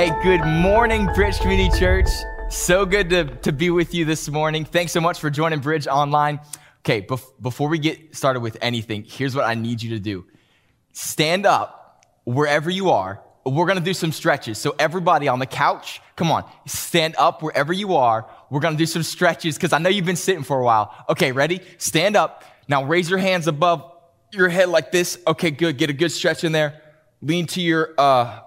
Hey, good morning, Bridge Community Church. So good to, to be with you this morning. Thanks so much for joining Bridge Online. Okay, bef- before we get started with anything, here's what I need you to do stand up wherever you are. We're gonna do some stretches. So, everybody on the couch, come on, stand up wherever you are. We're gonna do some stretches because I know you've been sitting for a while. Okay, ready? Stand up. Now, raise your hands above your head like this. Okay, good. Get a good stretch in there. Lean to your, uh,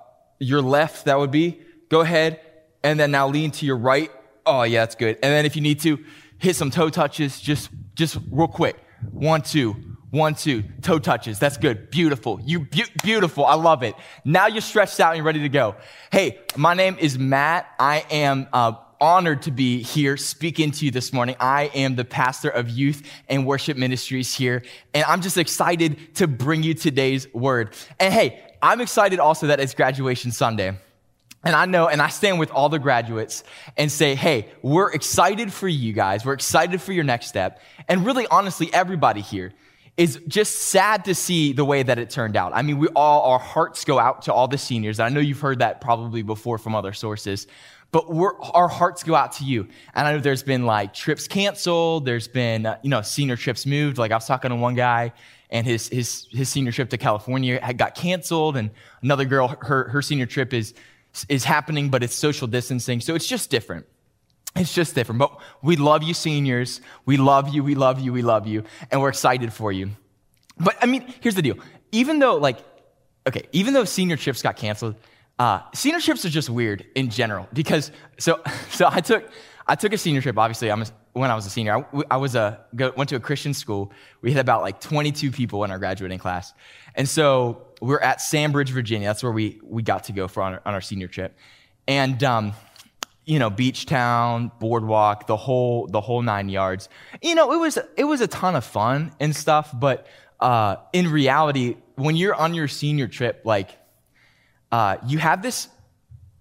your left, that would be. Go ahead. And then now lean to your right. Oh, yeah, that's good. And then if you need to, hit some toe touches, just, just real quick. One, two, one, two, toe touches. That's good. Beautiful. You, be- beautiful. I love it. Now you're stretched out and you're ready to go. Hey, my name is Matt. I am, uh, honored to be here speaking to you this morning. I am the pastor of youth and worship ministries here, and I'm just excited to bring you today's word. And hey, I'm excited also that it's graduation Sunday. And I know, and I stand with all the graduates and say, hey, we're excited for you guys. We're excited for your next step. And really, honestly, everybody here is just sad to see the way that it turned out. I mean, we all, our hearts go out to all the seniors. I know you've heard that probably before from other sources, but our hearts go out to you. And I know there's been like trips canceled. There's been, uh, you know, senior trips moved. Like I was talking to one guy and his, his, his senior trip to California had got canceled. And another girl, her, her senior trip is, is happening, but it's social distancing. So it's just different. It's just different. But we love you, seniors. We love you. We love you. We love you. And we're excited for you. But I mean, here's the deal. Even though, like, okay, even though senior trips got canceled, uh, senior trips are just weird in general because so so I took I took a senior trip. Obviously, I'm when I was a senior. I, I was a go, went to a Christian school. We had about like 22 people in our graduating class, and so we're at Sandbridge, Virginia. That's where we we got to go for on our, on our senior trip, and um, you know, beach town, boardwalk, the whole the whole nine yards. You know, it was it was a ton of fun and stuff, but uh, in reality, when you're on your senior trip, like uh, you have this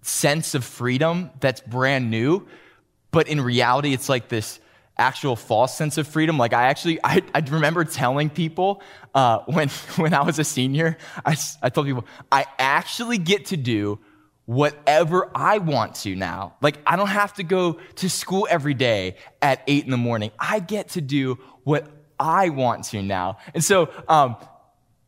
sense of freedom that's brand new, but in reality, it's like this actual false sense of freedom. Like I actually, I, I remember telling people uh, when when I was a senior, I, I told people I actually get to do whatever I want to now. Like I don't have to go to school every day at eight in the morning. I get to do what I want to now. And so um,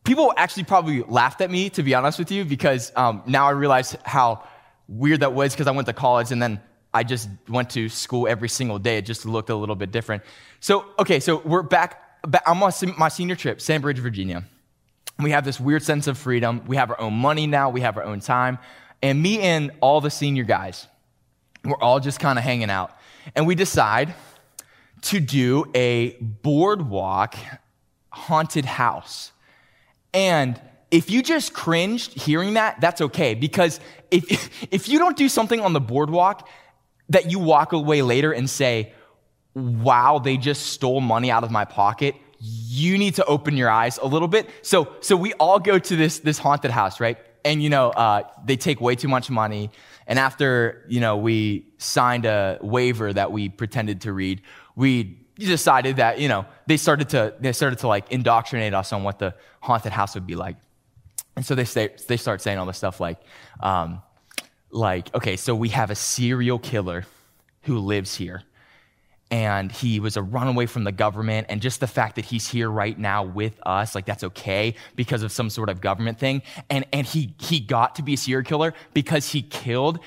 people actually probably laughed at me, to be honest with you, because um, now I realize how weird that was because I went to college and then I just went to school every single day. It just looked a little bit different. So, okay, so we're back. I'm on my senior trip, Sandbridge, Virginia. We have this weird sense of freedom. We have our own money now. We have our own time. And me and all the senior guys, we're all just kind of hanging out. And we decide to do a boardwalk haunted house. And if you just cringed hearing that, that's okay. Because if, if you don't do something on the boardwalk that you walk away later and say, wow, they just stole money out of my pocket, you need to open your eyes a little bit. So, so we all go to this, this haunted house, right? And, you know, uh, they take way too much money. And after, you know, we signed a waiver that we pretended to read, we decided that, you know, they started to, they started to like indoctrinate us on what the haunted house would be like. And so they say, they start saying all this stuff like, um, like, okay, so we have a serial killer who lives here. And he was a runaway from the government. And just the fact that he's here right now with us, like that's okay because of some sort of government thing. And, and he, he got to be a serial killer because he killed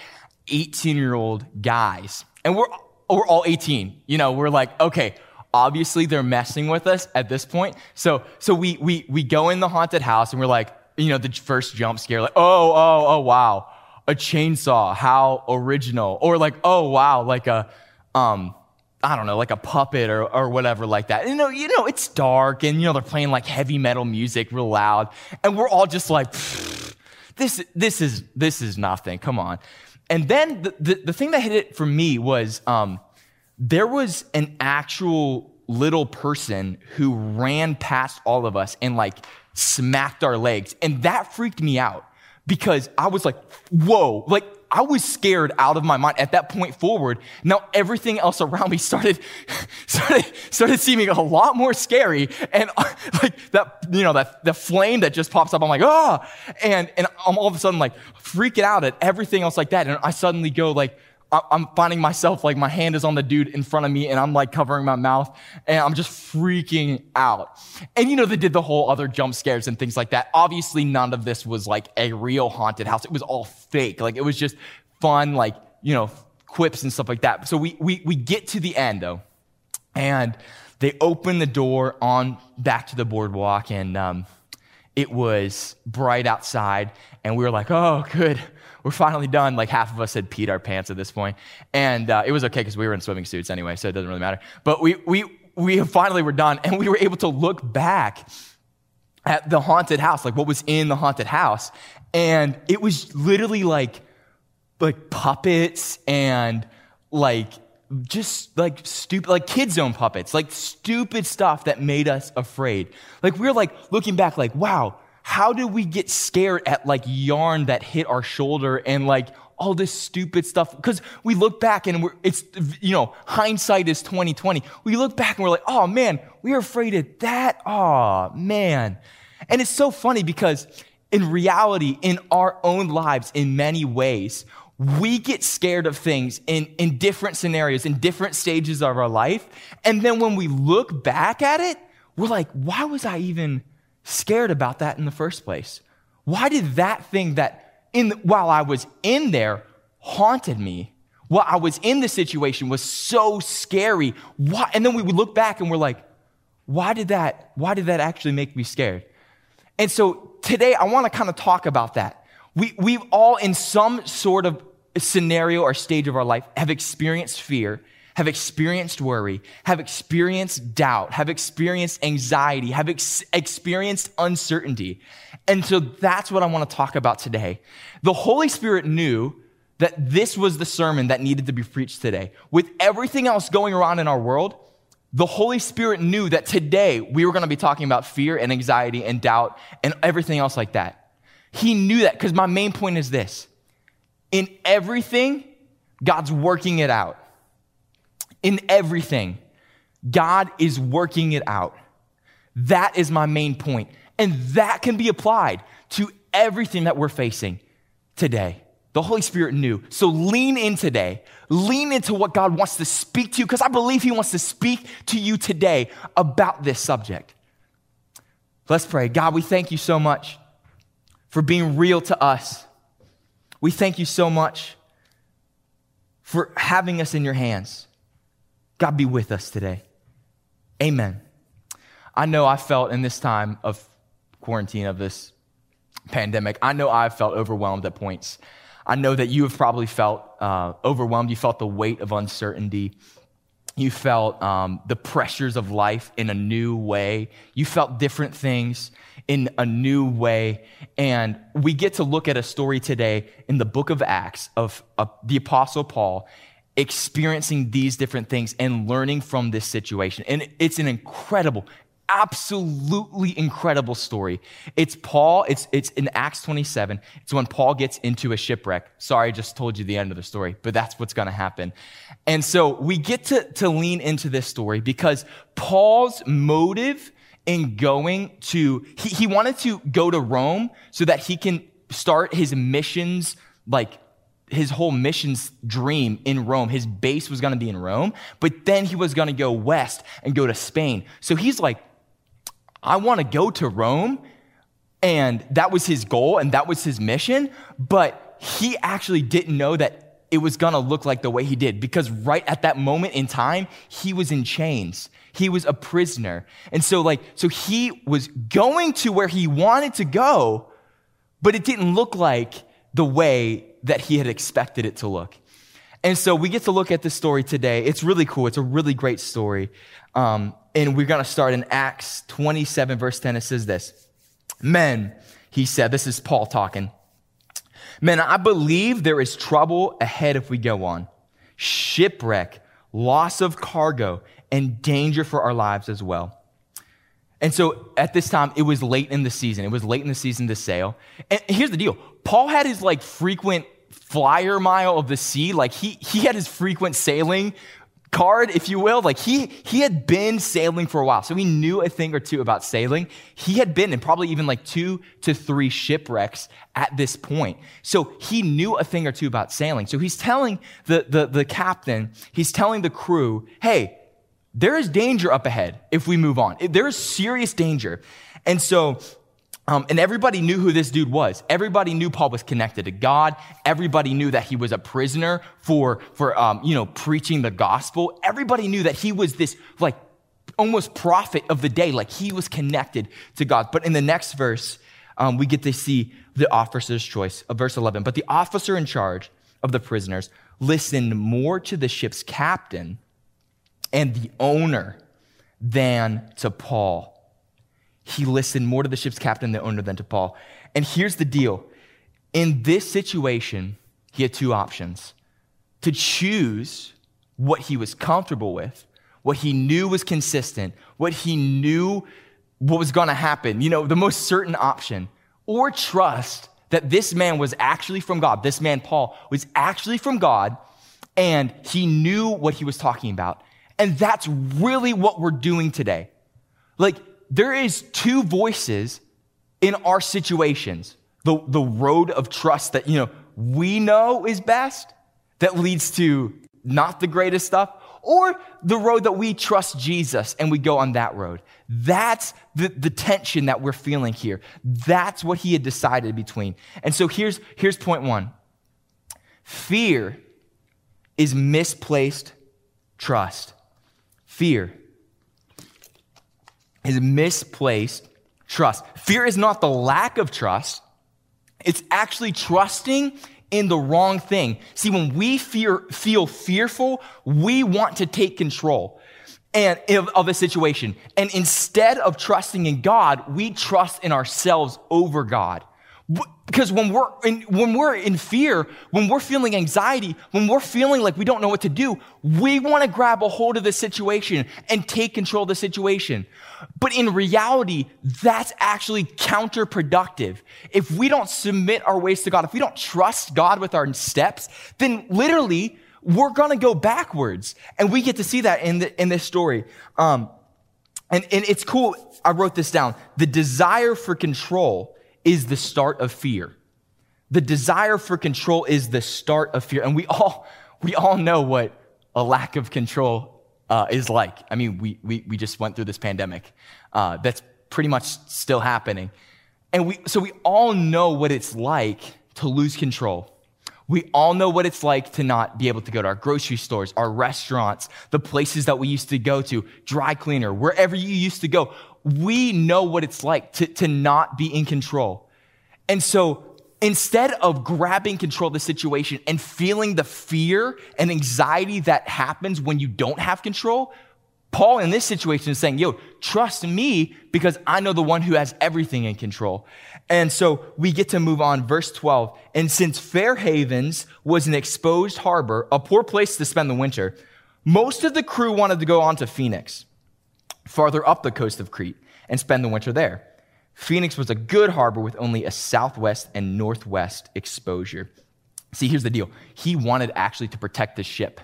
18 year old guys. And we're, we're all 18. You know, we're like, okay, obviously they're messing with us at this point. So, so we, we, we go in the haunted house and we're like, you know, the first jump scare, like, oh, oh, oh, wow, a chainsaw, how original. Or like, oh, wow, like a, um, I don't know, like a puppet or, or whatever like that. You know, you know, it's dark and, you know, they're playing like heavy metal music real loud. And we're all just like, this, this is, this is nothing. Come on. And then the, the, the thing that hit it for me was um, there was an actual little person who ran past all of us and like smacked our legs. And that freaked me out because I was like, whoa, like I was scared out of my mind at that point forward. Now everything else around me started, started, started seeming a lot more scary. And like that, you know, that, the flame that just pops up, I'm like, oh, and, and I'm all of a sudden like freaking out at everything else like that. And I suddenly go like, I'm finding myself like my hand is on the dude in front of me and I'm like covering my mouth and I'm just freaking out. And you know, they did the whole other jump scares and things like that. Obviously, none of this was like a real haunted house. It was all fake. Like it was just fun, like, you know, quips and stuff like that. So we, we, we get to the end though and they open the door on back to the boardwalk and, um, it was bright outside and we were like, oh, good we're finally done. Like half of us had peed our pants at this. And uh, it was okay because we were in swimming suits anyway, so it doesn't really matter. But we, we, we finally were done and we were able to look back at the haunted house, like what was in the haunted house. And it was literally like, like puppets and like just like stupid, like kid zone puppets, like stupid stuff that made us afraid. Like we we're like looking back, like, wow, how did we get scared at like yarn that hit our shoulder and like all this stupid stuff? Because we look back and we're, it's, you know, hindsight is 2020. We look back and we're like, oh man, we were afraid of that. Oh man. And it's so funny because in reality, in our own lives, in many ways, we get scared of things in, in different scenarios, in different stages of our life. And then when we look back at it, we're like, why was I even scared about that in the first place? Why did that thing that in while I was in there haunted me? While I was in the situation was so scary. Why? And then we would look back and we're like, why did that, why did that actually make me scared? And so today I want to kind of talk about that. We, we've all in some sort of scenario or stage of our life have experienced fear have experienced worry, have experienced doubt, have experienced anxiety, have ex- experienced uncertainty. And so that's what I want to talk about today. The Holy Spirit knew that this was the sermon that needed to be preached today. With everything else going around in our world, the Holy Spirit knew that today we were going to be talking about fear and anxiety and doubt and everything else like that. He knew that because my main point is this in everything, God's working it out in everything. God is working it out. That is my main point. And that can be applied to everything that we're facing today. The Holy Spirit knew. So lean in today. Lean into what God wants to speak to you because I believe He wants to speak to you today about this subject. Let's pray. God, we thank you so much for being real to us. We thank you so much for having us in your hands. God be with us today. Amen. I know I felt in this time of quarantine, of this pandemic, I know I've felt overwhelmed at points. I know that you have probably felt uh, overwhelmed. You felt the weight of uncertainty. You felt um, the pressures of life in a new way. You felt different things in a new way. And we get to look at a story today in the book of Acts of, of the Apostle Paul experiencing these different things and learning from this situation. And it's an incredible, absolutely incredible story. It's Paul, it's, it's in Acts 27. It's when Paul gets into a shipwreck. Sorry, I just told you the end of the story, but that's what's going to happen. And so we get to, to lean into this story because Paul's motive in going to, he, he wanted to go to Rome so that he can start his missions like his whole missions dream in Rome. His base was going to be in Rome, but then he was going to go west and go to Spain. So he's like, I want to go to Rome. And that was his goal and that was his mission. But he actually didn't know that it was going to look like the way he did because right at that moment in time, he was in chains. He was a prisoner. And so, like, so he was going to where he wanted to go, but it didn't look like the way that he had expected it to look. And so we get to look at this story today. It's really cool. It's a really great story. Um, and we're going to start in Acts 27, verse 10. It says this Men, he said, this is Paul talking. Men, I believe there is trouble ahead if we go on. Shipwreck, loss of cargo, and danger for our lives as well. And so at this time, it was late in the season. It was late in the season to sail. And here's the deal Paul had his like frequent flyer mile of the sea. Like he, he had his frequent sailing card, if you will. Like he, he had been sailing for a while. So he knew a thing or two about sailing. He had been in probably even like two to three shipwrecks at this point. So he knew a thing or two about sailing. So he's telling the, the, the captain, he's telling the crew, hey, there is danger up ahead if we move on. There is serious danger. And so um, and everybody knew who this dude was. Everybody knew Paul was connected to God. Everybody knew that he was a prisoner for, for um, you know, preaching the gospel. Everybody knew that he was this, like, almost prophet of the day. Like, he was connected to God. But in the next verse, um, we get to see the officer's choice of verse 11. But the officer in charge of the prisoners listened more to the ship's captain and the owner than to Paul he listened more to the ship's captain, the owner, than to Paul. And here's the deal in this situation, he had two options to choose what he was comfortable with, what he knew was consistent, what he knew what was going to happen, you know, the most certain option, or trust that this man was actually from God. This man, Paul, was actually from God, and he knew what he was talking about. And that's really what we're doing today. Like, there is two voices in our situations. The, the road of trust that, you know, we know is best that leads to not the greatest stuff, or the road that we trust Jesus and we go on that road. That's the, the tension that we're feeling here. That's what he had decided between. And so here's, here's point one fear is misplaced trust. Fear is misplaced trust. Fear is not the lack of trust, it's actually trusting in the wrong thing. See, when we fear, feel fearful, we want to take control and of a situation. And instead of trusting in God, we trust in ourselves over God. Because when we're, in, when we're in fear, when we're feeling anxiety, when we're feeling like we don't know what to do, we want to grab a hold of the situation and take control of the situation. But in reality, that's actually counterproductive. If we don't submit our ways to God, if we don't trust God with our steps, then literally we're going to go backwards. And we get to see that in, the, in this story. Um, and, and it's cool. I wrote this down. The desire for control is the start of fear. The desire for control is the start of fear. And we all, we all know what a lack of control uh, is like. I mean, we, we, we just went through this pandemic uh, that's pretty much still happening. And we, so we all know what it's like to lose control. We all know what it's like to not be able to go to our grocery stores, our restaurants, the places that we used to go to, dry cleaner, wherever you used to go we know what it's like to, to not be in control. And so instead of grabbing control of the situation and feeling the fear and anxiety that happens when you don't have control, Paul in this situation is saying, yo, trust me because I know the one who has everything in control. And so we get to move on. Verse 12. And since Fair Havens was an exposed harbor, a poor place to spend the winter, most of the crew wanted to go on to Phoenix farther up the coast of Crete and spend the winter there. Phoenix was a good harbor with only a southwest and northwest exposure. See, here's the deal. He wanted actually to protect the ship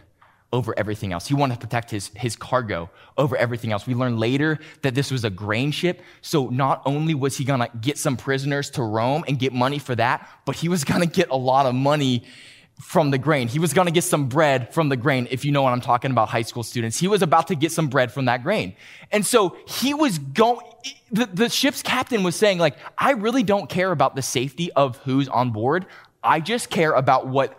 over everything else. He wanted to protect his, his cargo over everything else. We learn later that this was a grain ship. So not only was he going to get some prisoners to Rome and get money for that, but he was going to get a lot of money from the grain. He was going to get some bread from the grain, if you know what I'm talking about, high school students. He was about to get some bread from that grain. And so he was going, the, the ship's captain was saying, like, I really don't care about the safety of who's on board. I just care about what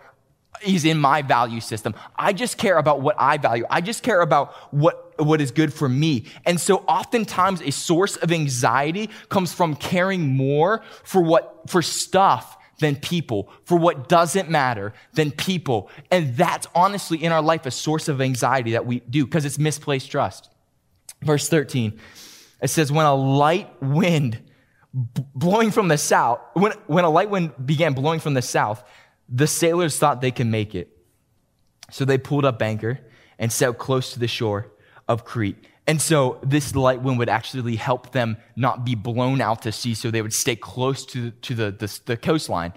is in my value system. I just care about what I value. I just care about what, what is good for me. And so oftentimes a source of anxiety comes from caring more for what, for stuff than people, for what doesn't matter than people. And that's honestly in our life a source of anxiety that we do because it's misplaced trust. Verse 13, it says, When a light wind blowing from the south, when, when a light wind began blowing from the south, the sailors thought they could make it. So they pulled up anchor and sailed close to the shore of Crete. And so this light wind would actually help them not be blown out to sea, so they would stay close to, to the, the, the coastline.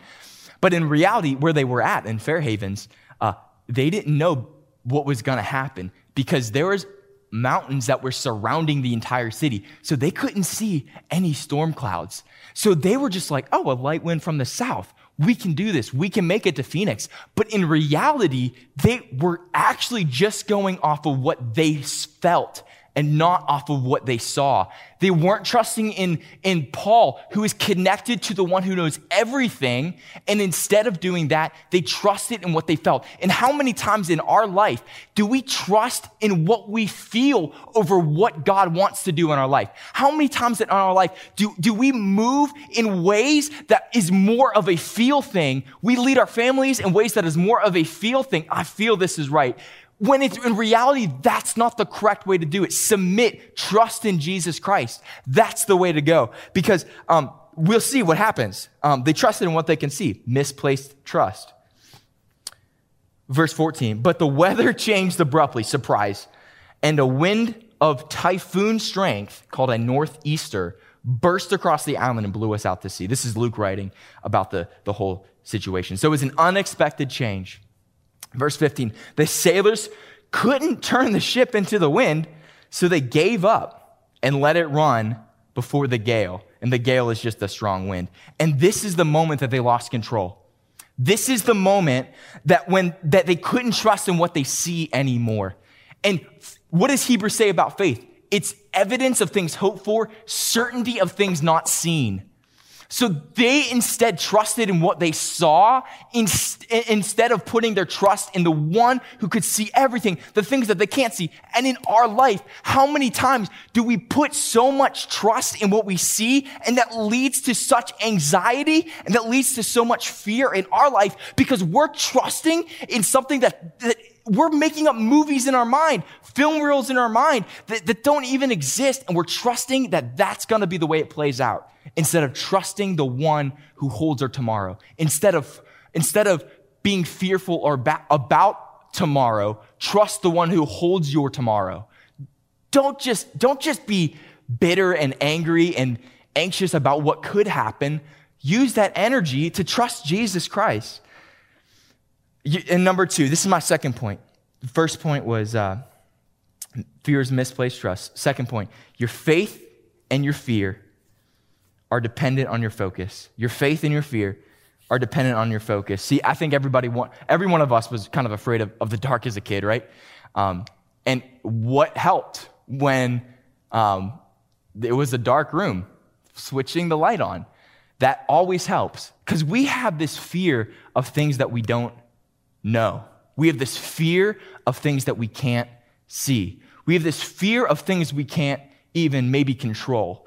But in reality, where they were at in Fair Havens, uh, they didn't know what was going to happen because there was mountains that were surrounding the entire city. So they couldn't see any storm clouds. So they were just like, oh, a light wind from the south. We can do this. We can make it to Phoenix. But in reality, they were actually just going off of what they felt and not off of what they saw. They weren't trusting in, in Paul, who is connected to the one who knows everything. And instead of doing that, they trusted in what they felt. And how many times in our life do we trust in what we feel over what God wants to do in our life? How many times in our life do, do we move in ways that is more of a feel thing? We lead our families in ways that is more of a feel thing. I feel this is right when it's in reality, that's not the correct way to do it. Submit, trust in Jesus Christ. That's the way to go. Because um, we'll see what happens. Um, they trusted in what they can see, misplaced trust. Verse 14, but the weather changed abruptly, surprise, and a wind of typhoon strength called a northeaster burst across the island and blew us out to sea. This is Luke writing about the, the whole situation. So it was an unexpected change. Verse 15 the sailors couldn't turn the ship into the wind, so they gave up and let it run before the gale. And the gale is just a strong wind. And this is the moment that they lost control. This is the moment that when that they couldn't trust in what they see anymore. And what does Hebrews say about faith? It's evidence of things hoped for, certainty of things not seen. So they instead trusted in what they saw instead of putting their trust in the one who could see everything, the things that they can't see. And in our life, how many times do we put so much trust in what we see and that leads to such anxiety and that leads to so much fear in our life because we're trusting in something that, that we're making up movies in our mind, film reels in our mind that, that don't even exist. And we're trusting that that's going to be the way it plays out instead of trusting the one who holds our tomorrow. Instead of, instead of being fearful or ba- about tomorrow, trust the one who holds your tomorrow. Don't just, don't just be bitter and angry and anxious about what could happen. Use that energy to trust Jesus Christ. And number two, this is my second point. The first point was uh, fear is misplaced trust. Second point, your faith and your fear are dependent on your focus. Your faith and your fear are dependent on your focus. See, I think everybody want, every one of us was kind of afraid of, of the dark as a kid, right? Um, and what helped when um, it was a dark room, switching the light on, that always helps because we have this fear of things that we don't know. We have this fear of things that we can't see. We have this fear of things we can't even maybe control.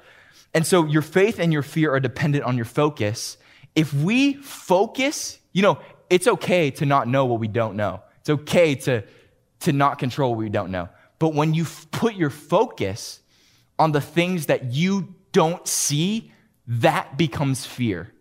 And so your faith and your fear are dependent on your focus. If we focus, you know, it's okay to not know what we don't know. It's okay to, to not control what we don't know. But when you put your focus on the things that you don't see, that becomes fear.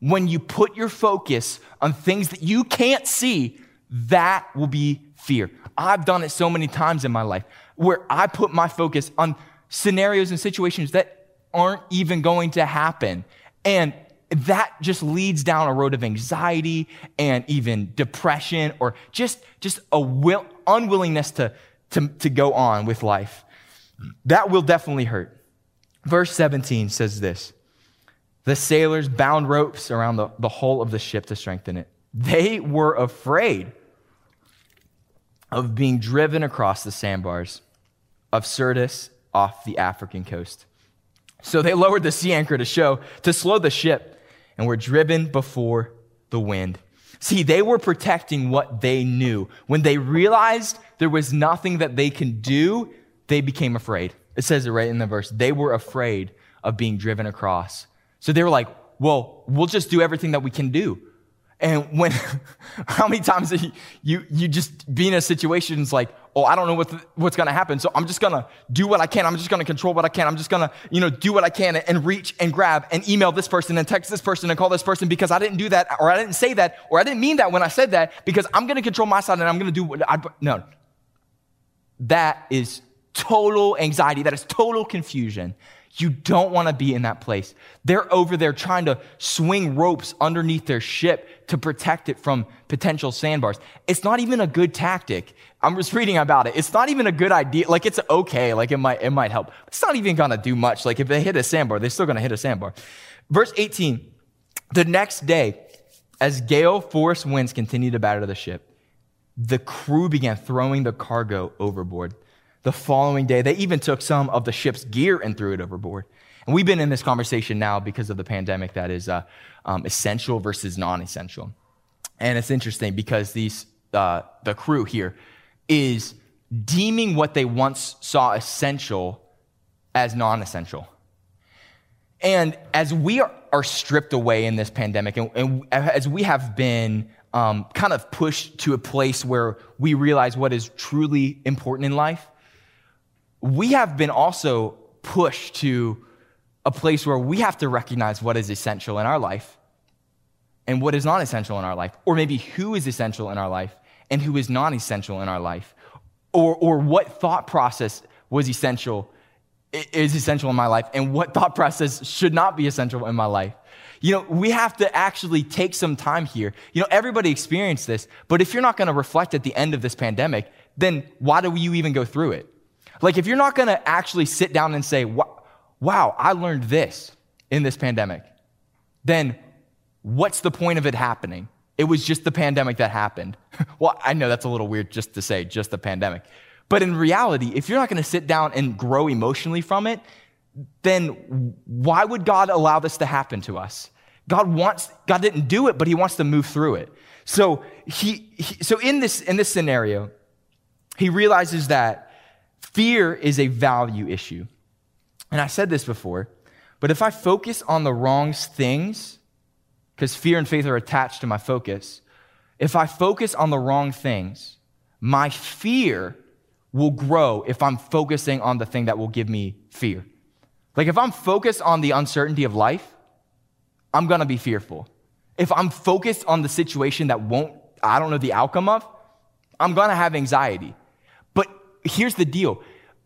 When you put your focus on things that you can't see, that will be fear. I've done it so many times in my life where I put my focus on scenarios and situations that aren't even going to happen. And that just leads down a road of anxiety and even depression or just, just a will, unwillingness to, to, to go on with life. That will definitely hurt. Verse 17 says this The sailors bound ropes around the, the hull of the ship to strengthen it. They were afraid of being driven across the sandbars of Syrtis off the African coast. So they lowered the sea anchor to show, to slow the ship, and were driven before the wind. See, they were protecting what they knew. When they realized there was nothing that they can do, they became afraid. It says it right in the verse. They were afraid of being driven across. So they were like, well, we'll just do everything that we can do. And when, how many times you, you, you just be in a situation, it's like, oh, I don't know what the, what's going to happen. So I'm just going to do what I can. I'm just going to control what I can. I'm just going to, you know, do what I can and reach and grab and email this person and text this person and call this person because I didn't do that or I didn't say that or I didn't mean that when I said that because I'm going to control my side and I'm going to do what I, no. That is total anxiety. That is total confusion. You don't want to be in that place. They're over there trying to swing ropes underneath their ship to protect it from potential sandbars. It's not even a good tactic. I'm just reading about it. It's not even a good idea. Like it's okay. Like it might, it might help. It's not even going to do much. Like if they hit a sandbar, they're still going to hit a sandbar. Verse 18. The next day, as gale force winds continued to batter the ship, the crew began throwing the cargo overboard. The following day, they even took some of the ship's gear and threw it overboard. And we've been in this conversation now because of the pandemic that is uh, um, essential versus non essential. And it's interesting because these, uh, the crew here is deeming what they once saw essential as non essential. And as we are, are, stripped away in this pandemic, and, and as we have been um, kind of pushed to a place where we realize what is truly important in life, we have been also pushed to a place where we have to recognize what is essential in our life and what is not essential in our life, or maybe who is essential in our life and who is non essential in our life, or, or what thought process was essential, is essential in my life, and what thought process should not be essential in my life. You know, we have to actually take some time here. You know, everybody experienced this, but if you're not going to reflect at the end of this pandemic, then why do you even go through it? Like, if you're not to actually sit down and say, wow, I learned this in this pandemic, then what's the point of it happening? It was just the pandemic that happened. well, I know that's a little weird just to say, just the pandemic. But in reality, if you're not to sit down and grow emotionally from it, then why would God allow this to happen to us? God wants, God didn't do it, but he wants to move through it. So he, he so in this, in this scenario, he realizes that fear is a value issue. And I said this before, but if I focus on the wrong things, because fear and faith are attached to my focus, if I focus on the wrong things, my fear will grow if I'm focusing on the thing that will give me fear. Like if I'm focused on the uncertainty of life, I'm gonna be fearful. If I'm focused on the situation that won't, I don't know the outcome of, I'm gonna have anxiety. Here's the deal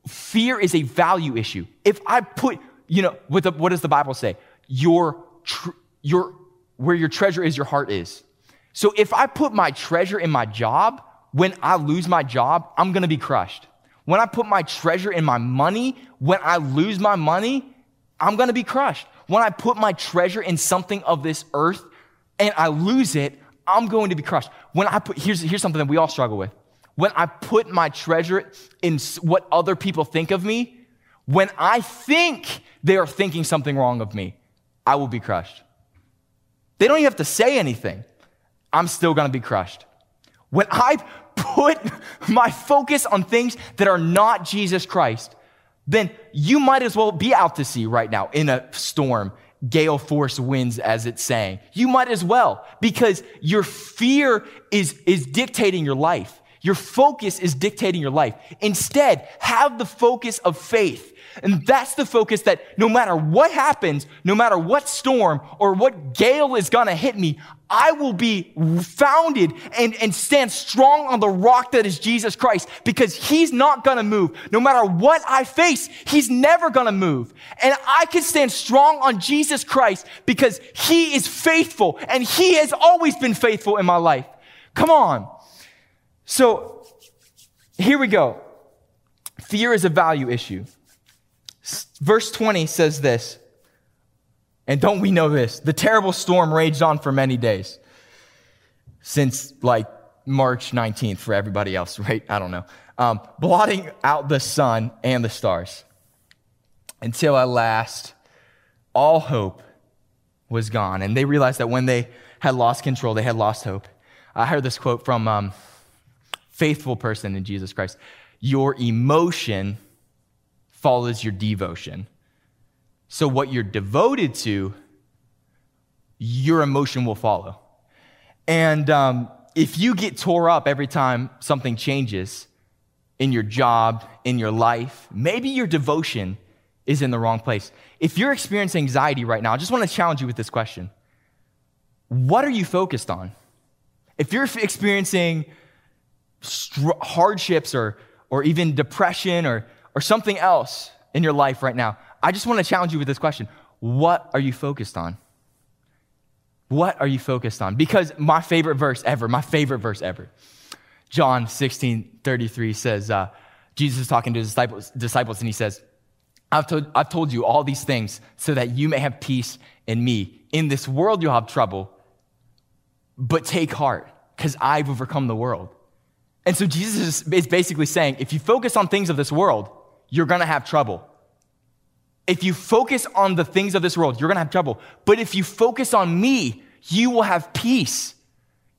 fear is a value issue. If I put, you know, what, the, what does the Bible say? Your, tr- your, where your treasure is, your heart is. So if I put my treasure in my job, when I lose my job, I'm gonna be crushed. When I put my treasure in my money, when I lose my money, I'm gonna be crushed. When I put my treasure in something of this earth and I lose it, I'm going to be crushed. When I put, here's, here's something that we all struggle with when I put my treasure in what other people think of me, when I think they are thinking something wrong of me, I will be crushed. They don't even have to say anything. I'm still going to be crushed. When I put my focus on things that are not Jesus Christ, then you might as well be out to sea right now in a storm, gale force winds, as it's saying. You might as well because your fear is, is dictating your life. Your focus is dictating your life. Instead, have the focus of faith. And that's the focus that no matter what happens, no matter what storm or what gale is to hit me, I will be founded and, and stand strong on the rock that is Jesus Christ because he's not to move. No matter what I face, he's never to move. And I can stand strong on Jesus Christ because he is faithful and he has always been faithful in my life. Come on. So here we go. Fear is a value issue. Verse 20 says this, and don't we know this? The terrible storm raged on for many days since like March 19th for everybody else, right? I don't know. Um, blotting out the sun and the stars until at last all hope was gone. And they realized that when they had lost control, they had lost hope. I heard this quote from um, faithful person in Jesus Christ, your emotion follows your devotion. So, what you're devoted to, your emotion will follow. And um, if you get tore up every time something changes in your job, in your life, maybe your devotion is in the wrong place. If you're experiencing anxiety right now, I just want to challenge you with this question What are you focused on? If you're experiencing str- hardships or, or even depression or, or something else in your life right now, I just want to challenge you with this question What are you focused on? What are you focused on? Because my favorite verse ever, my favorite verse ever, John 16 33 says, uh, Jesus is talking to his disciples, disciples and he says, I've told, I've told you all these things so that you may have peace in me. In this world, you'll have trouble, but take heart because I've overcome the world. And so Jesus is basically saying if you focus on things of this world, you're gonna have trouble. If you focus on the things of this world, you're gonna have trouble. But if you focus on me, you will have peace.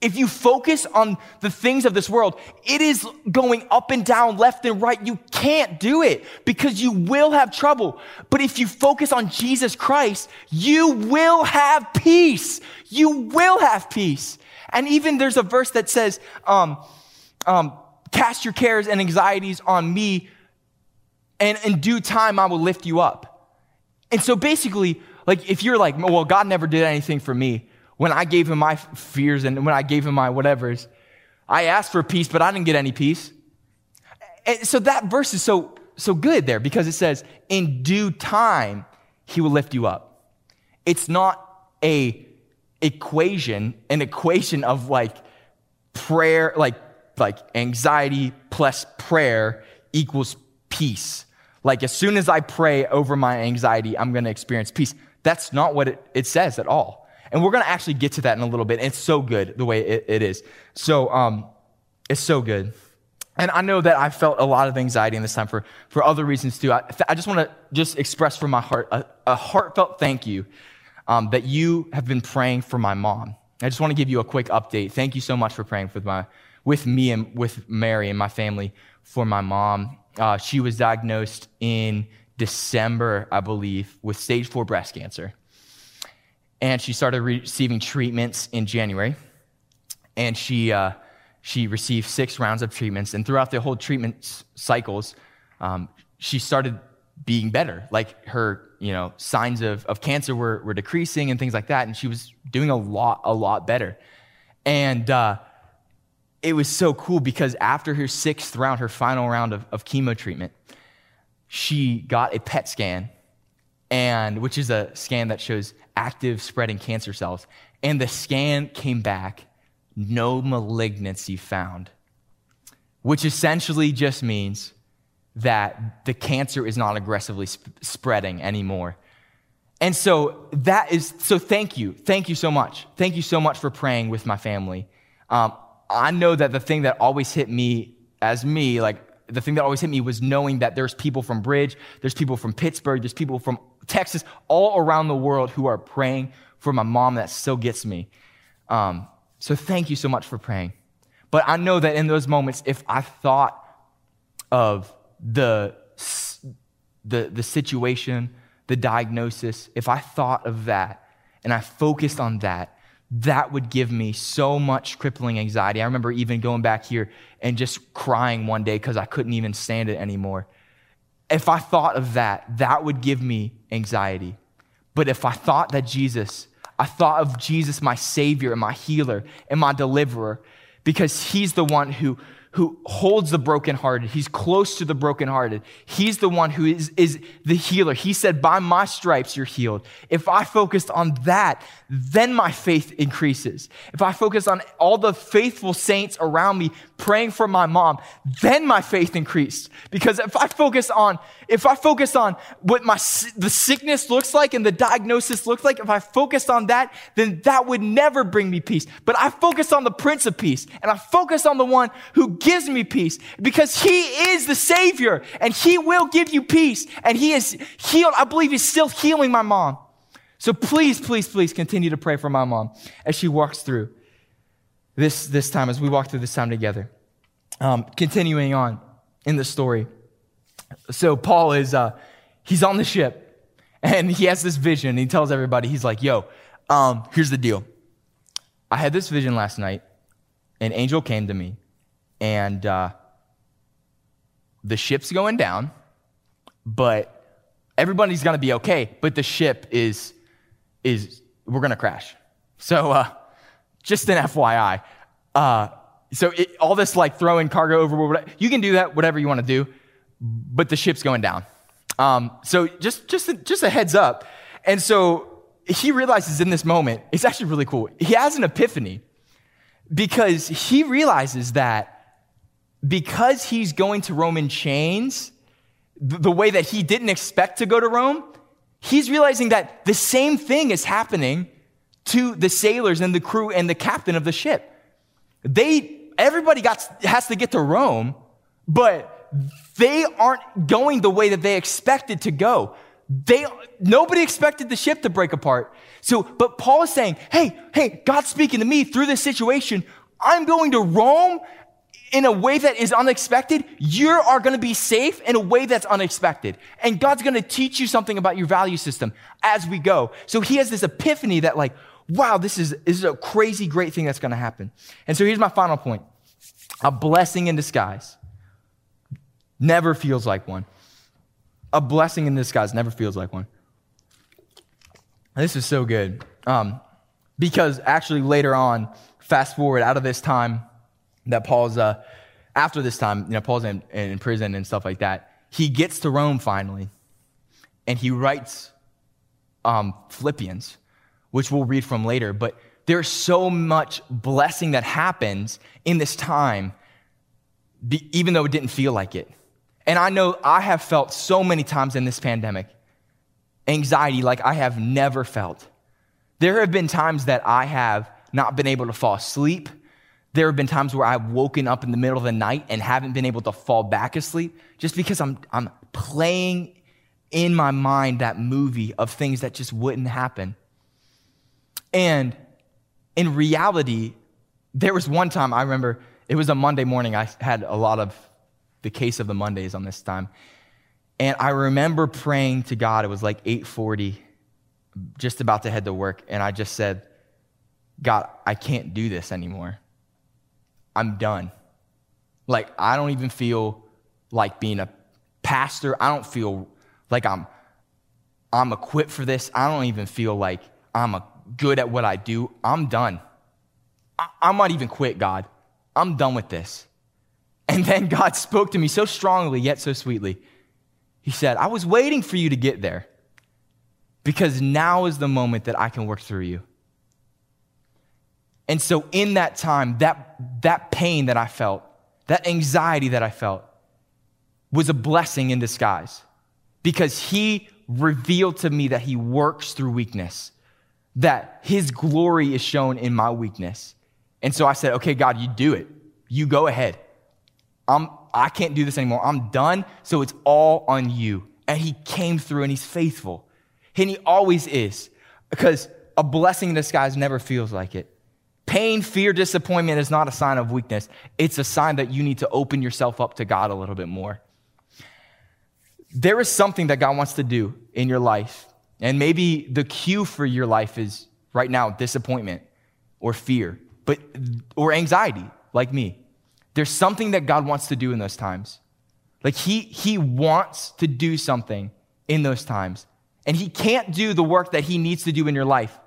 If you focus on the things of this world, it is going up and down, left and right. You can't do it because you will have trouble. But if you focus on Jesus Christ, you will have peace. You will have peace. And even there's a verse that says, um, um, cast your cares and anxieties on me, and in due time I will lift you up. And so basically, like if you're like, well, God never did anything for me when I gave him my fears and when I gave him my whatevers, I asked for peace, but I didn't get any peace. And so that verse is so so good there because it says, in due time he will lift you up. It's not a equation, an equation of like prayer, like like anxiety plus prayer equals peace. Like as soon as I pray over my anxiety, I'm going to experience peace. That's not what it, it says at all. And we're going to actually get to that in a little bit. It's so good the way it, it is. So um, it's so good. And I know that I felt a lot of anxiety in this time for, for other reasons too. I, I just want to just express from my heart a, a heartfelt thank you um, that you have been praying for my mom. I just want to give you a quick update. Thank you so much for praying for my with me and with Mary and my family for my mom. Uh, she was diagnosed in December, I believe, with stage four breast cancer. And she started receiving treatments in January. And she, uh, she received six rounds of treatments. And throughout the whole treatment cycles, um, she started being better. Like her, you know, signs of, of cancer were, were decreasing and things like that. And she was doing a lot, a lot better. And uh, it was so cool because after her sixth round, her final round of, of chemo treatment, she got a PET scan, and which is a scan that shows active spreading cancer cells. And the scan came back, no malignancy found, which essentially just means that the cancer is not aggressively sp- spreading anymore. And so that is, so thank you. Thank you so much. Thank you so much for praying with my family. Um, I know that the thing that always hit me as me, like the thing that always hit me was knowing that there's people from Bridge, there's people from Pittsburgh, there's people from Texas, all around the world who are praying for my mom. That still gets me. Um, so thank you so much for praying. But I know that in those moments, if I thought of the, the, the situation, the diagnosis, if I thought of that and I focused on that, that would give me so much crippling anxiety. I remember even going back here and just crying one day because I couldn't even stand it anymore. If I thought of that, that would give me anxiety. But if I thought that Jesus, I thought of Jesus, my Savior and my healer and my deliverer, because He's the one who, who holds the brokenhearted. He's close to the brokenhearted. He's the one who is, is the healer. He said, By my stripes, you're healed. If I focused on that, then my faith increases. If I focus on all the faithful saints around me praying for my mom, then my faith increased. Because if I focus on, if I focus on what my, the sickness looks like and the diagnosis looks like, if I focused on that, then that would never bring me peace. But I focus on the Prince of Peace and I focus on the one who gives me peace because he is the Savior and he will give you peace. And he is healed. I believe he's still healing my mom. So please, please, please continue to pray for my mom as she walks through this, this time, as we walk through this time together. Um, continuing on in the story. So Paul is, uh, he's on the ship and he has this vision. he tells everybody, he's like, yo, um, here's the deal. I had this vision last night. An angel came to me and uh, the ship's going down, but everybody's going to be okay. But the ship is is we're going to crash. So, uh, just an FYI. Uh, so it, all this like throwing cargo over, you can do that, whatever you want to do, but the ship's going down. Um, so just, just, just a heads up. And so he realizes in this moment, it's actually really cool. He has an epiphany because he realizes that because he's going to Rome in chains, the way that he didn't expect to go to Rome, he's realizing that the same thing is happening to the sailors and the crew and the captain of the ship. They, everybody got, has to get to Rome, but they aren't going the way that they expected to go. They, nobody expected the ship to break apart. So, but Paul is saying, hey, hey, God's speaking to me through this situation. I'm going to Rome in a way that is unexpected. You are going to be safe in a way that's unexpected. And God's going to teach you something about your value system as we go. So he has this epiphany that like, wow, this is, this is a crazy great thing that's going to happen. And so here's my final point. A blessing in disguise never feels like one. A blessing in disguise never feels like one. This is so good. Um, because actually, later on, fast forward out of this time that Paul's, uh, after this time, you know, Paul's in, in prison and stuff like that, he gets to Rome finally, and he writes um, Philippians, which we'll read from later. But there's so much blessing that happens in this time, even though it didn't feel like it. And I know I have felt so many times in this pandemic anxiety like I have never felt. There have been times that I have not been able to fall asleep. There have been times where I've woken up in the middle of the night and haven't been able to fall back asleep just because I'm, I'm playing in my mind that movie of things that just wouldn't happen. And in reality, there was one time I remember it was a Monday morning. I had a lot of the case of the Mondays on this time. And I remember praying to God. It was like 8:40, just about to head to work, and I just said, "God, I can't do this anymore. I'm done. Like I don't even feel like being a pastor. I don't feel like I'm I'm equipped for this. I don't even feel like I'm a, good at what I do. I'm done. I, I might even quit, God. I'm done with this. And then God spoke to me so strongly, yet so sweetly. He said, I was waiting for you to get there because now is the moment that I can work through you. And so, in that time, that, that pain that I felt, that anxiety that I felt, was a blessing in disguise because He revealed to me that He works through weakness, that His glory is shown in my weakness. And so I said, okay, God, you do it. You go ahead. I'm, I can't do this anymore. I'm done. So it's all on you. And he came through and he's faithful. And he always is because a blessing in disguise never feels like it. Pain, fear, disappointment is not a sign of weakness. It's a sign that you need to open yourself up to God a little bit more. There is something that God wants to do in your life. And maybe the cue for your life is right now disappointment or fear, but or anxiety, like me. There's something that God wants to do in those times. Like he, he wants to do something in those times. And he can't do the work that he needs to do in your life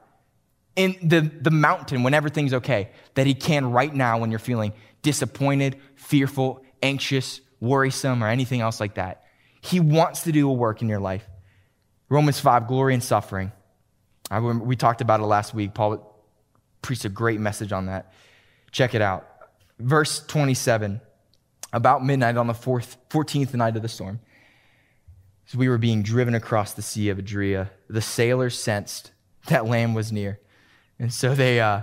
in the, the mountain when everything's okay, that he can right now when you're feeling disappointed, fearful, anxious, worrisome, or anything else like that. He wants to do a work in your life. Romans 5, glory and suffering. I, we talked about it last week. Paul preached a great message on that. Check it out. Verse 27, about midnight on the fourth, 14th night of the storm, as we were being driven across the Sea of Adria, the sailors sensed that land was near. And so they, uh,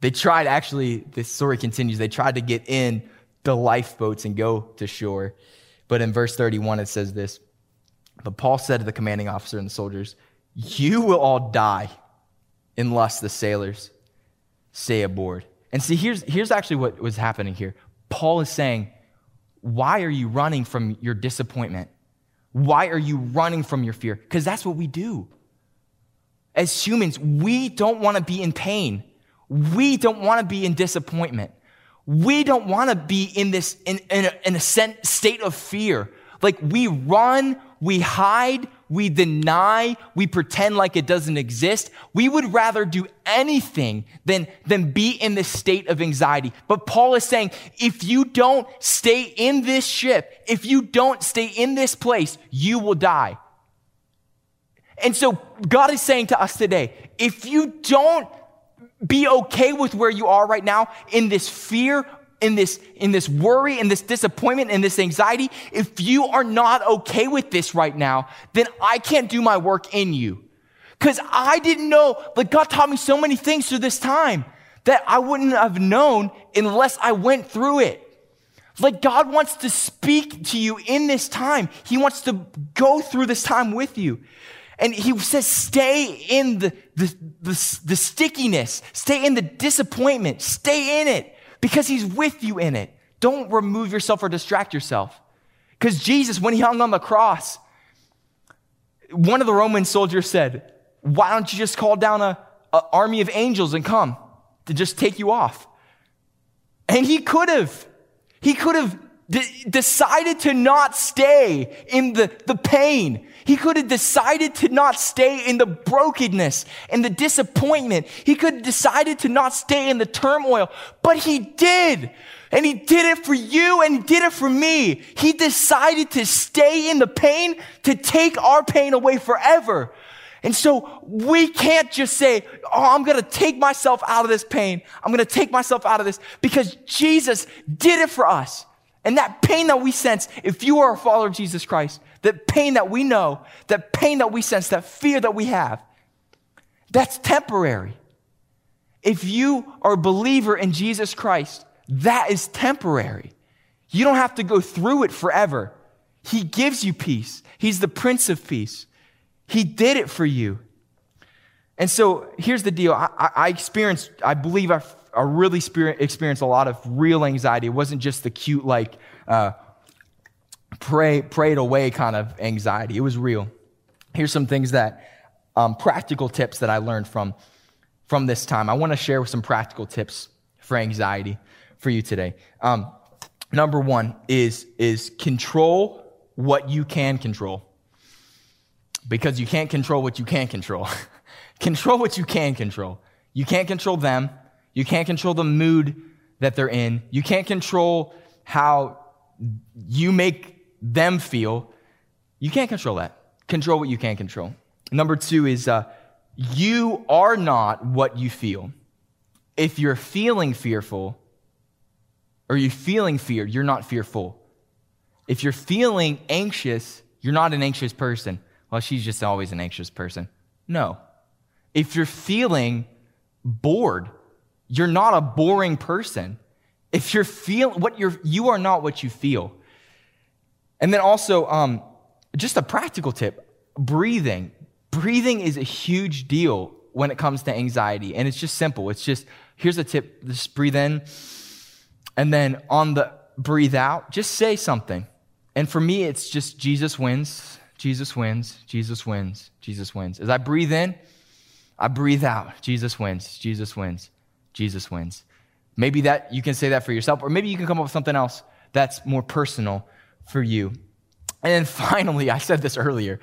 they tried, actually, this story continues, they tried to get in the lifeboats and go to shore. But in verse 31, it says this But Paul said to the commanding officer and the soldiers, You will all die unless the sailors stay aboard. And see, here's, here's actually what was happening here. Paul is saying, Why are you running from your disappointment? Why are you running from your fear? Because that's what we do. As humans, we don't want to be in pain. We don't want to be in disappointment. We don't want to be in this, in, in a, in a state of fear. Like we run, we hide, we deny, we pretend like it doesn't exist. We would rather do anything than, than be in this state of anxiety. But Paul is saying, if you don't stay in this ship, if you don't stay in this place, you will die. And so God is saying to us today, if you don't be okay with where you are right now in this fear, in this, in this worry, in this disappointment, in this anxiety, if you are not okay with this right now, then I can't do my work in you. Because I didn't know, like God taught me so many things through this time that I wouldn't have known unless I went through it. Like God wants to speak to you in this time. He wants to go through this time with you. And he says, stay in the, the, the, the, stickiness, stay in the disappointment, stay in it because he's with you in it. Don't remove yourself or distract yourself. Because Jesus, when he hung on the cross, one of the Roman soldiers said, Why don't you just call down an army of angels and come to just take you off? And he could have. He could have d- decided to not stay in the, the pain. He could have decided to not stay in the brokenness and the disappointment. He could have decided to not stay in the turmoil, but he did. And he did it for you and he did it for me. He decided to stay in the pain to take our pain away forever. And so we can't just say, Oh, I'm going to take myself out of this pain. I'm going to take myself out of this because Jesus did it for us. And that pain that we sense, if you are a follower of Jesus Christ, that pain that we know, that pain that we sense, that fear that we have, that's temporary. If you are a believer in Jesus Christ, that is temporary. You don't have to go through it forever. He gives you peace. He's the Prince of Peace. He did it for you. And so here's the deal. I, I experienced, I believe I, I really experienced a lot of real anxiety. It wasn't just the cute, like, uh, pray, prayed away kind of anxiety. It was real. Here's some things that, um, practical tips that I learned from, from this time. I want to share some practical tips for anxiety for you today. Um, number one is, is control what you can control. Because you can't control what you can't control. control what you can control. You can't control them. You can't control the mood that they're in. You can't control how you make them feel. You can't control that. Control what you can control. Number two is uh, you are not what you feel. If you're feeling fearful or you're feeling fear, you're not fearful. If you're feeling anxious, you're not an anxious person. Well, she's just always an anxious person. No. If you're feeling bored, you're not a boring person. If you're feeling what you're, you are not what you feel. And then also, um, just a practical tip breathing. Breathing is a huge deal when it comes to anxiety. And it's just simple. It's just, here's a tip just breathe in. And then on the breathe out, just say something. And for me, it's just Jesus wins, Jesus wins, Jesus wins, Jesus wins. As I breathe in, I breathe out. Jesus wins, Jesus wins, Jesus wins. Maybe that you can say that for yourself, or maybe you can come up with something else that's more personal for you. And then finally, I said this earlier.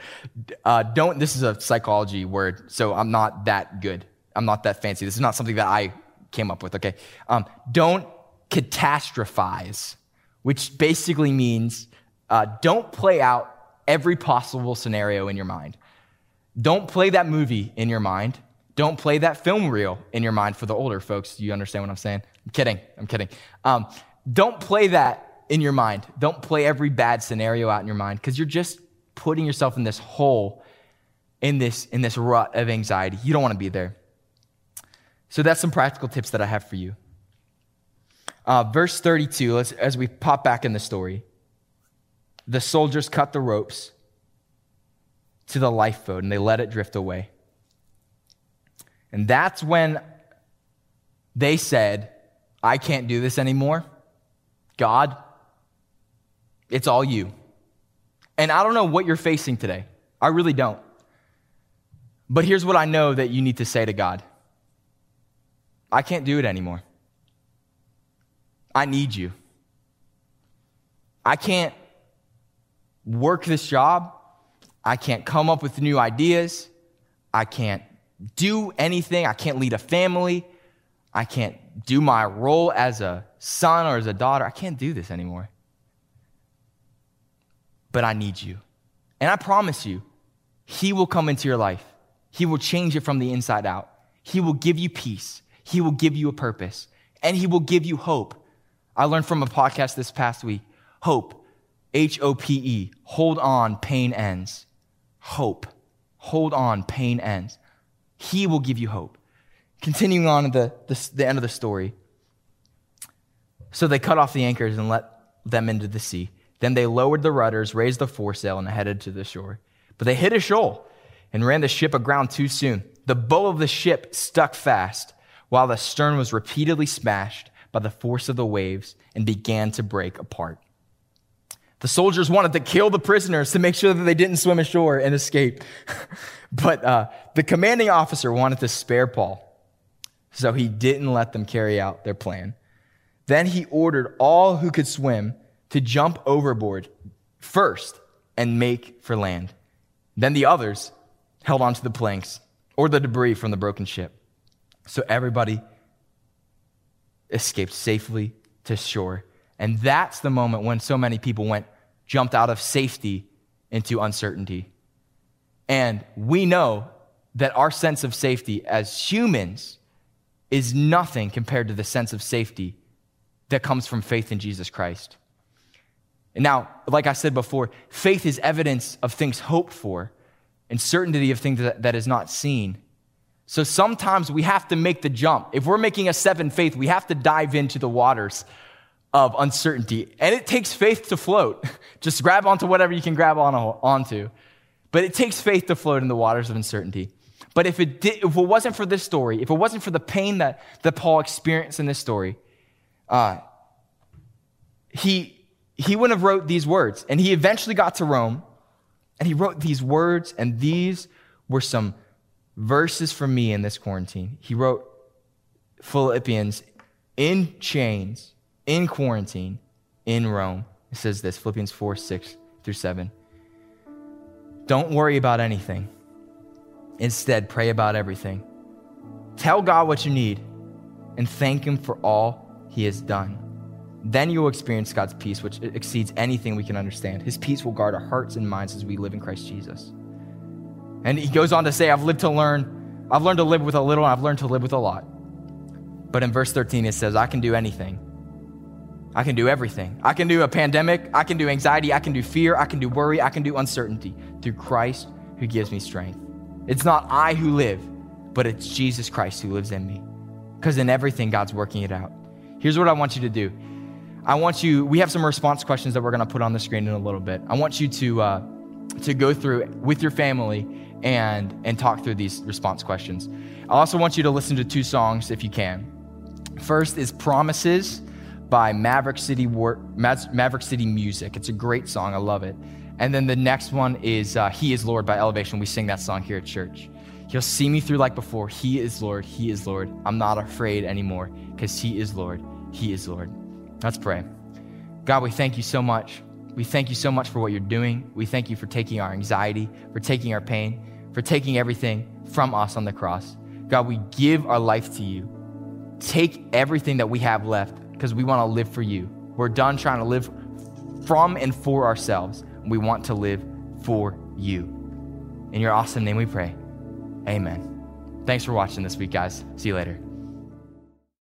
Uh, don't. This is a psychology word, so I'm not that good. I'm not that fancy. This is not something that I came up with. Okay. Um, don't catastrophize, which basically means uh, don't play out every possible scenario in your mind. Don't play that movie in your mind. Don't play that film reel in your mind for the older folks. You understand what I'm saying? I'm kidding. I'm kidding. Um, don't play that in your mind. Don't play every bad scenario out in your mind because you're just putting yourself in this hole, in this, in this rut of anxiety. You don't want to be there. So that's some practical tips that I have for you. Uh, verse 32, let's, as we pop back in the story, the soldiers cut the ropes to the lifeboat and they let it drift away. And that's when they said, I can't do this anymore. God, it's all you. And I don't know what you're facing today. I really don't. But here's what I know that you need to say to God I can't do it anymore. I need you. I can't work this job. I can't come up with new ideas. I can't do anything. I can't lead a family. I can't do my role as a son or as a daughter. I can't do this anymore. But I need you. And I promise you, He will come into your life. He will change it from the inside out. He will give you peace. He will give you a purpose. And He will give you hope. I learned from a podcast this past week hope, H O P E, hold on, pain ends. Hope, hold on, pain ends. He will give you hope. Continuing on at the, the, the end of the story. So they cut off the anchors and let them into the sea. Then they lowered the rudders, raised the foresail, and headed to the shore. But they hit a shoal and ran the ship aground too soon. The bow of the ship stuck fast, while the stern was repeatedly smashed by the force of the waves and began to break apart. The soldiers wanted to kill the prisoners to make sure that they didn't swim ashore and escape. but uh, the commanding officer wanted to spare Paul, so he didn't let them carry out their plan. Then he ordered all who could swim to jump overboard first and make for land. Then the others held onto the planks or the debris from the broken ship. So everybody escaped safely to shore. And that's the moment when so many people went, jumped out of safety into uncertainty. And we know that our sense of safety as humans is nothing compared to the sense of safety that comes from faith in Jesus Christ. And now, like I said before, faith is evidence of things hoped for and certainty of things that, that is not seen. So sometimes we have to make the jump. If we're making a step in faith, we have to dive into the waters of uncertainty. And it takes faith to float. Just grab onto whatever you can grab on, onto. But it takes faith to float in the waters of uncertainty. But if it, did, if it wasn't for this story, if it wasn't for the pain that, that Paul experienced in this story, uh, he, he wouldn't have wrote these words. And he eventually got to Rome, and he wrote these words, and these were some verses for me in this quarantine. He wrote Philippians in chains, in quarantine, in Rome. It says this Philippians 4 6 through 7. Don't worry about anything. Instead, pray about everything. Tell God what you need and thank Him for all He has done. Then you will experience God's peace, which exceeds anything we can understand. His peace will guard our hearts and minds as we live in Christ Jesus. And he goes on to say, I've lived to learn, I've learned to live with a little, and I've learned to live with a lot. But in verse 13, it says, I can do anything. I can do everything. I can do a pandemic. I can do anxiety. I can do fear. I can do worry. I can do uncertainty through Christ who gives me strength. It's not I who live, but it's Jesus Christ who lives in me. Because in everything, God's working it out. Here's what I want you to do I want you, we have some response questions that we're going to put on the screen in a little bit. I want you to, uh, to go through with your family and, and talk through these response questions. I also want you to listen to two songs if you can. First is Promises by Maverick City, War- Maverick City Music. It's a great song, I love it. And then the next one is uh, He is Lord by Elevation. We sing that song here at church. He'll see me through like before. He is Lord. He is Lord. I'm not afraid anymore because He is Lord. He is Lord. Let's pray. God, we thank you so much. We thank you so much for what you're doing. We thank you for taking our anxiety, for taking our pain, for taking everything from us on the cross. God, we give our life to you. Take everything that we have left because we want to live for you. We're done trying to live from and for ourselves. We want to live for you. In your awesome name we pray. Amen. Thanks for watching this week, guys. See you later.